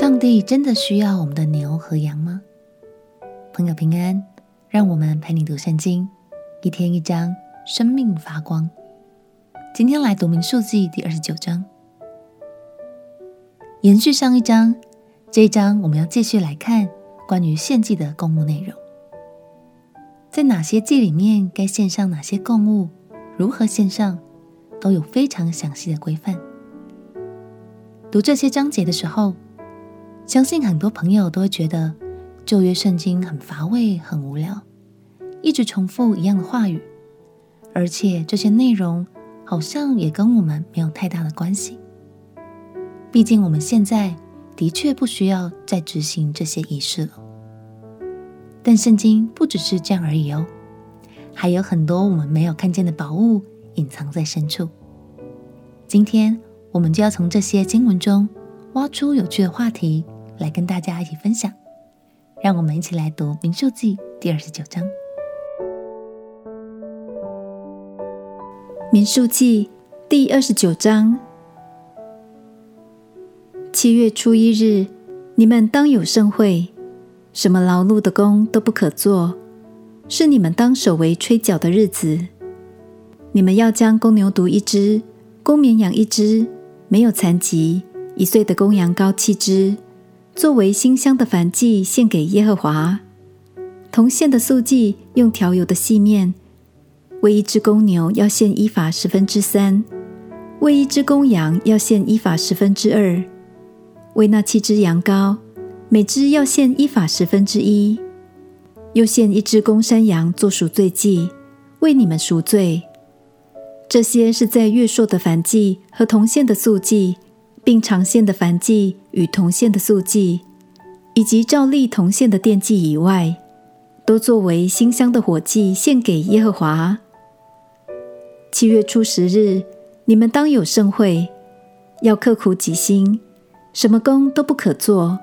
上帝真的需要我们的牛和羊吗？朋友平安，让我们陪你读圣经，一天一章，生命发光。今天来读民数记第二十九章，延续上一章，这一章我们要继续来看关于献祭的供物内容。在哪些祭里面该献上哪些供物，如何献上，都有非常详细的规范。读这些章节的时候，相信很多朋友都会觉得旧约圣经很乏味、很无聊，一直重复一样的话语，而且这些内容好像也跟我们没有太大的关系。毕竟我们现在的确不需要再执行这些仪式了。但圣经不只是这样而已哦，还有很多我们没有看见的宝物隐藏在深处。今天我们就要从这些经文中挖出有趣的话题。来跟大家一起分享，让我们一起来读《民数记》第二十九章。《民数记》第二十九章：七月初一日，你们当有盛会，什么劳碌的工都不可做，是你们当守为吹角的日子。你们要将公牛犊一只，公绵羊一只，没有残疾，一岁的公羊羔七只。作为馨香的燔祭献给耶和华，同献的素祭用调油的细面，为一只公牛要献伊法十分之三，为一只公羊要献伊法十分之二，为那七只羊羔，每只要献伊法十分之一，又献一只公山羊做赎罪祭，为你们赎罪。这些是在月朔的燔祭和同献的素祭。并常献的燔祭与同献的素祭，以及照例同献的奠祭以外，都作为馨香的火祭献给耶和华。七月初十日，你们当有盛会，要刻苦己心，什么工都不可做，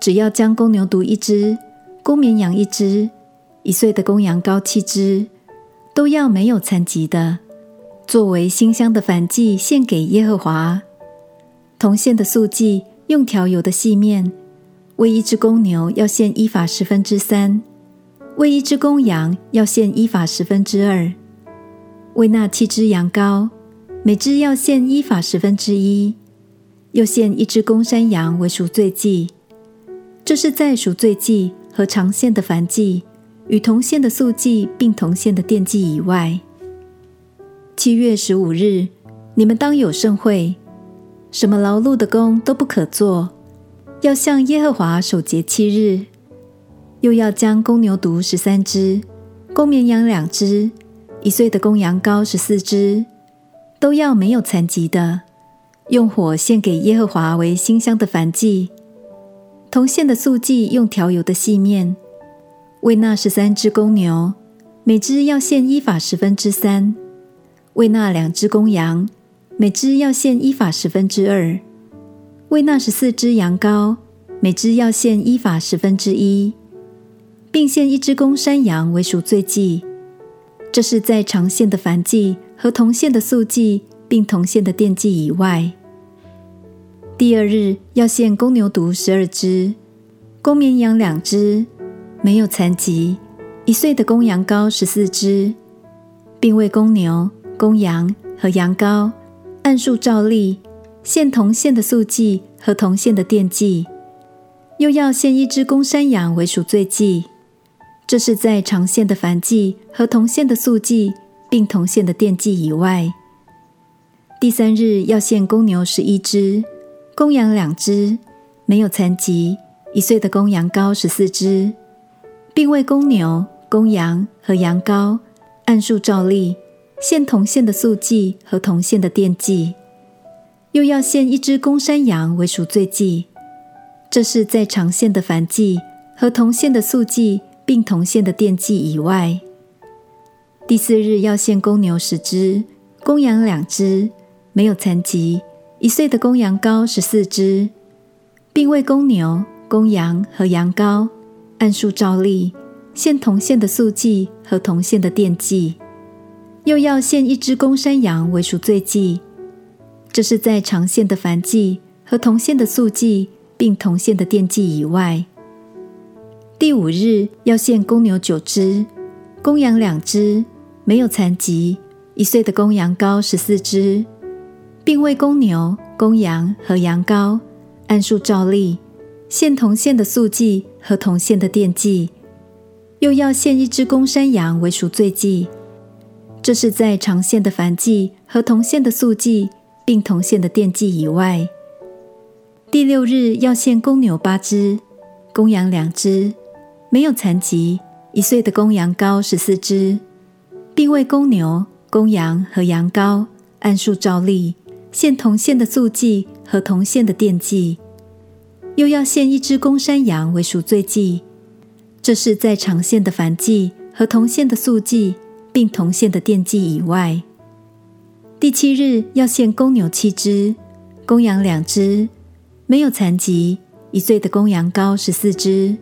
只要将公牛犊一只，公绵羊一只，一岁的公羊羔七只，都要没有残疾的，作为馨香的燔祭献给耶和华。同线的素祭用调油的细面，为一只公牛要献一法十分之三，为一只公羊要献一法十分之二，为那七只羊羔，每只要献一法十分之一，又献一只公山羊为赎罪祭。这是在赎罪祭和长线的燔祭与同线的素祭并同线的奠祭以外。七月十五日，你们当有盛会。什么劳碌的工都不可做，要向耶和华守节七日。又要将公牛犊十三只，公绵羊两只，一岁的公羊羔十四只，都要没有残疾的，用火献给耶和华为馨香的燔祭。同献的素祭用调油的细面，为那十三只公牛，每只要献依法十分之三；为那两只公羊。每只要献依法十分之二，为那十四只羊羔，每只要献依法十分之一，并献一只公山羊为赎罪祭。这是在长献的燔祭和同献的素祭，并同献的奠祭以外。第二日要献公牛犊十二只，公绵羊两只，没有残疾，一岁的公羊羔十四只，并为公牛、公羊和羊羔。按数照例献同献的素祭和同献的奠祭，又要献一只公山羊为赎罪祭。这是在长线的燔祭和同献的素祭，并同献的奠祭以外。第三日要献公牛十一只，公羊两只，没有残疾，一岁的公羊羔十四只，并为公牛、公羊和羊羔按数照例。献同献的素祭和同献的奠祭，又要献一只公山羊为赎罪祭。这是在长线的燔祭和同线的素祭，并同线的奠祭以外。第四日要献公牛十只，公羊两只，没有残疾，一岁的公羊羔十四只，并为公牛、公羊和羊羔按数照例献同献的素祭和同献的奠祭。又要献一只公山羊为赎罪祭，这是在长献的燔祭和同献的素祭，并同献的奠祭以外。第五日要献公牛九只，公羊两只，没有残疾，一岁的公羊羔十四只，并为公牛、公羊和羊羔按数照例献同献的素祭和同献的奠祭，又要献一只公山羊为赎罪祭。这是在长线的繁祭和同线的素祭，并同线的奠祭以外。第六日要献公牛八只，公羊两只，没有残疾，一岁的公羊羔十四只，并为公牛、公羊和羊羔按数照例献同线的素祭和同线的奠祭，又要献一只公山羊为赎罪祭。这是在长线的繁祭和同线的素祭。并同献的奠祭以外，第七日要献公牛七只，公羊两只，没有残疾，一岁的公羊羔十四只，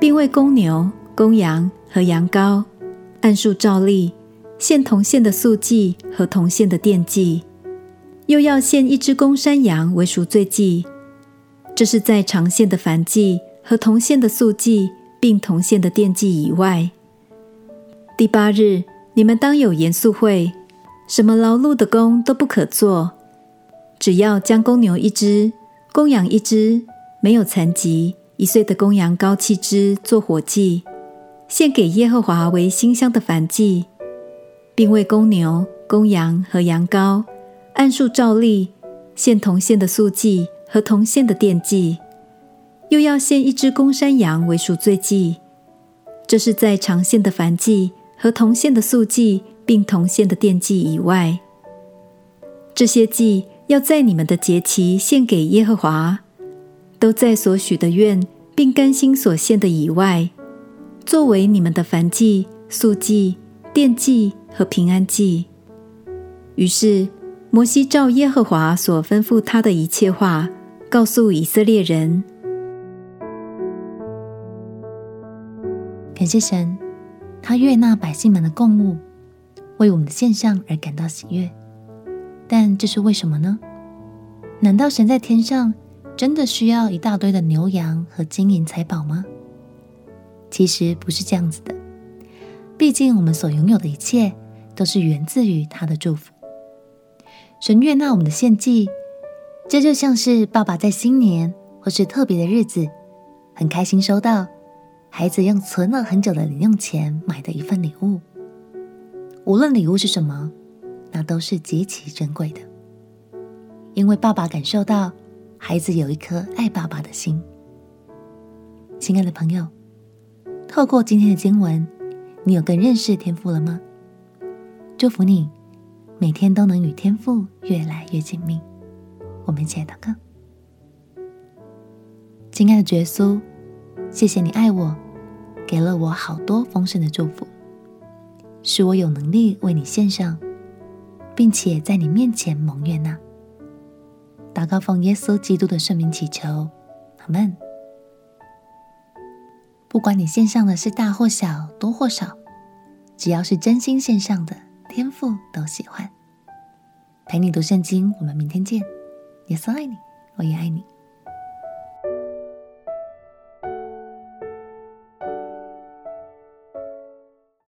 并为公牛、公羊和羊羔按数照例献同献的素祭和同献的奠祭，又要献一只公山羊为赎罪祭。这是在长献的燔祭和同献的素祭，并同献的奠祭以外。第八日，你们当有严肃会，什么劳碌的工都不可做，只要将公牛一只、公羊一只，没有残疾、一岁的公羊羔七只做火祭，献给耶和华为馨香的燔祭，并为公牛、公羊和羊羔按数照例献同献的素祭和同献的奠祭，又要献一只公山羊为赎罪祭。这是在常献的燔祭。和同献的素祭，并同献的奠祭以外，这些祭要在你们的节期献给耶和华，都在所许的愿并甘心所献的以外，作为你们的燔祭、素祭、奠祭和平安祭。于是摩西照耶和华所吩咐他的一切话，告诉以色列人。感谢神。他悦纳百姓们的供物，为我们的献上而感到喜悦。但这是为什么呢？难道神在天上真的需要一大堆的牛羊和金银财宝吗？其实不是这样子的。毕竟我们所拥有的一切都是源自于他的祝福。神悦纳我们的献祭，这就像是爸爸在新年或是特别的日子，很开心收到。孩子用存了很久的零用钱买的一份礼物，无论礼物是什么，那都是极其珍贵的。因为爸爸感受到孩子有一颗爱爸爸的心。亲爱的朋友，透过今天的经文，你有更认识天赋了吗？祝福你，每天都能与天赋越来越紧密。我们一起来祷告。亲爱的主耶稣。谢谢你爱我，给了我好多丰盛的祝福，使我有能力为你献上，并且在你面前蒙悦纳。祷告奉耶稣基督的圣名祈求，阿门。不管你献上的是大或小、多或少，只要是真心献上的，天父都喜欢。陪你读圣经，我们明天见。耶稣爱你，我也爱你。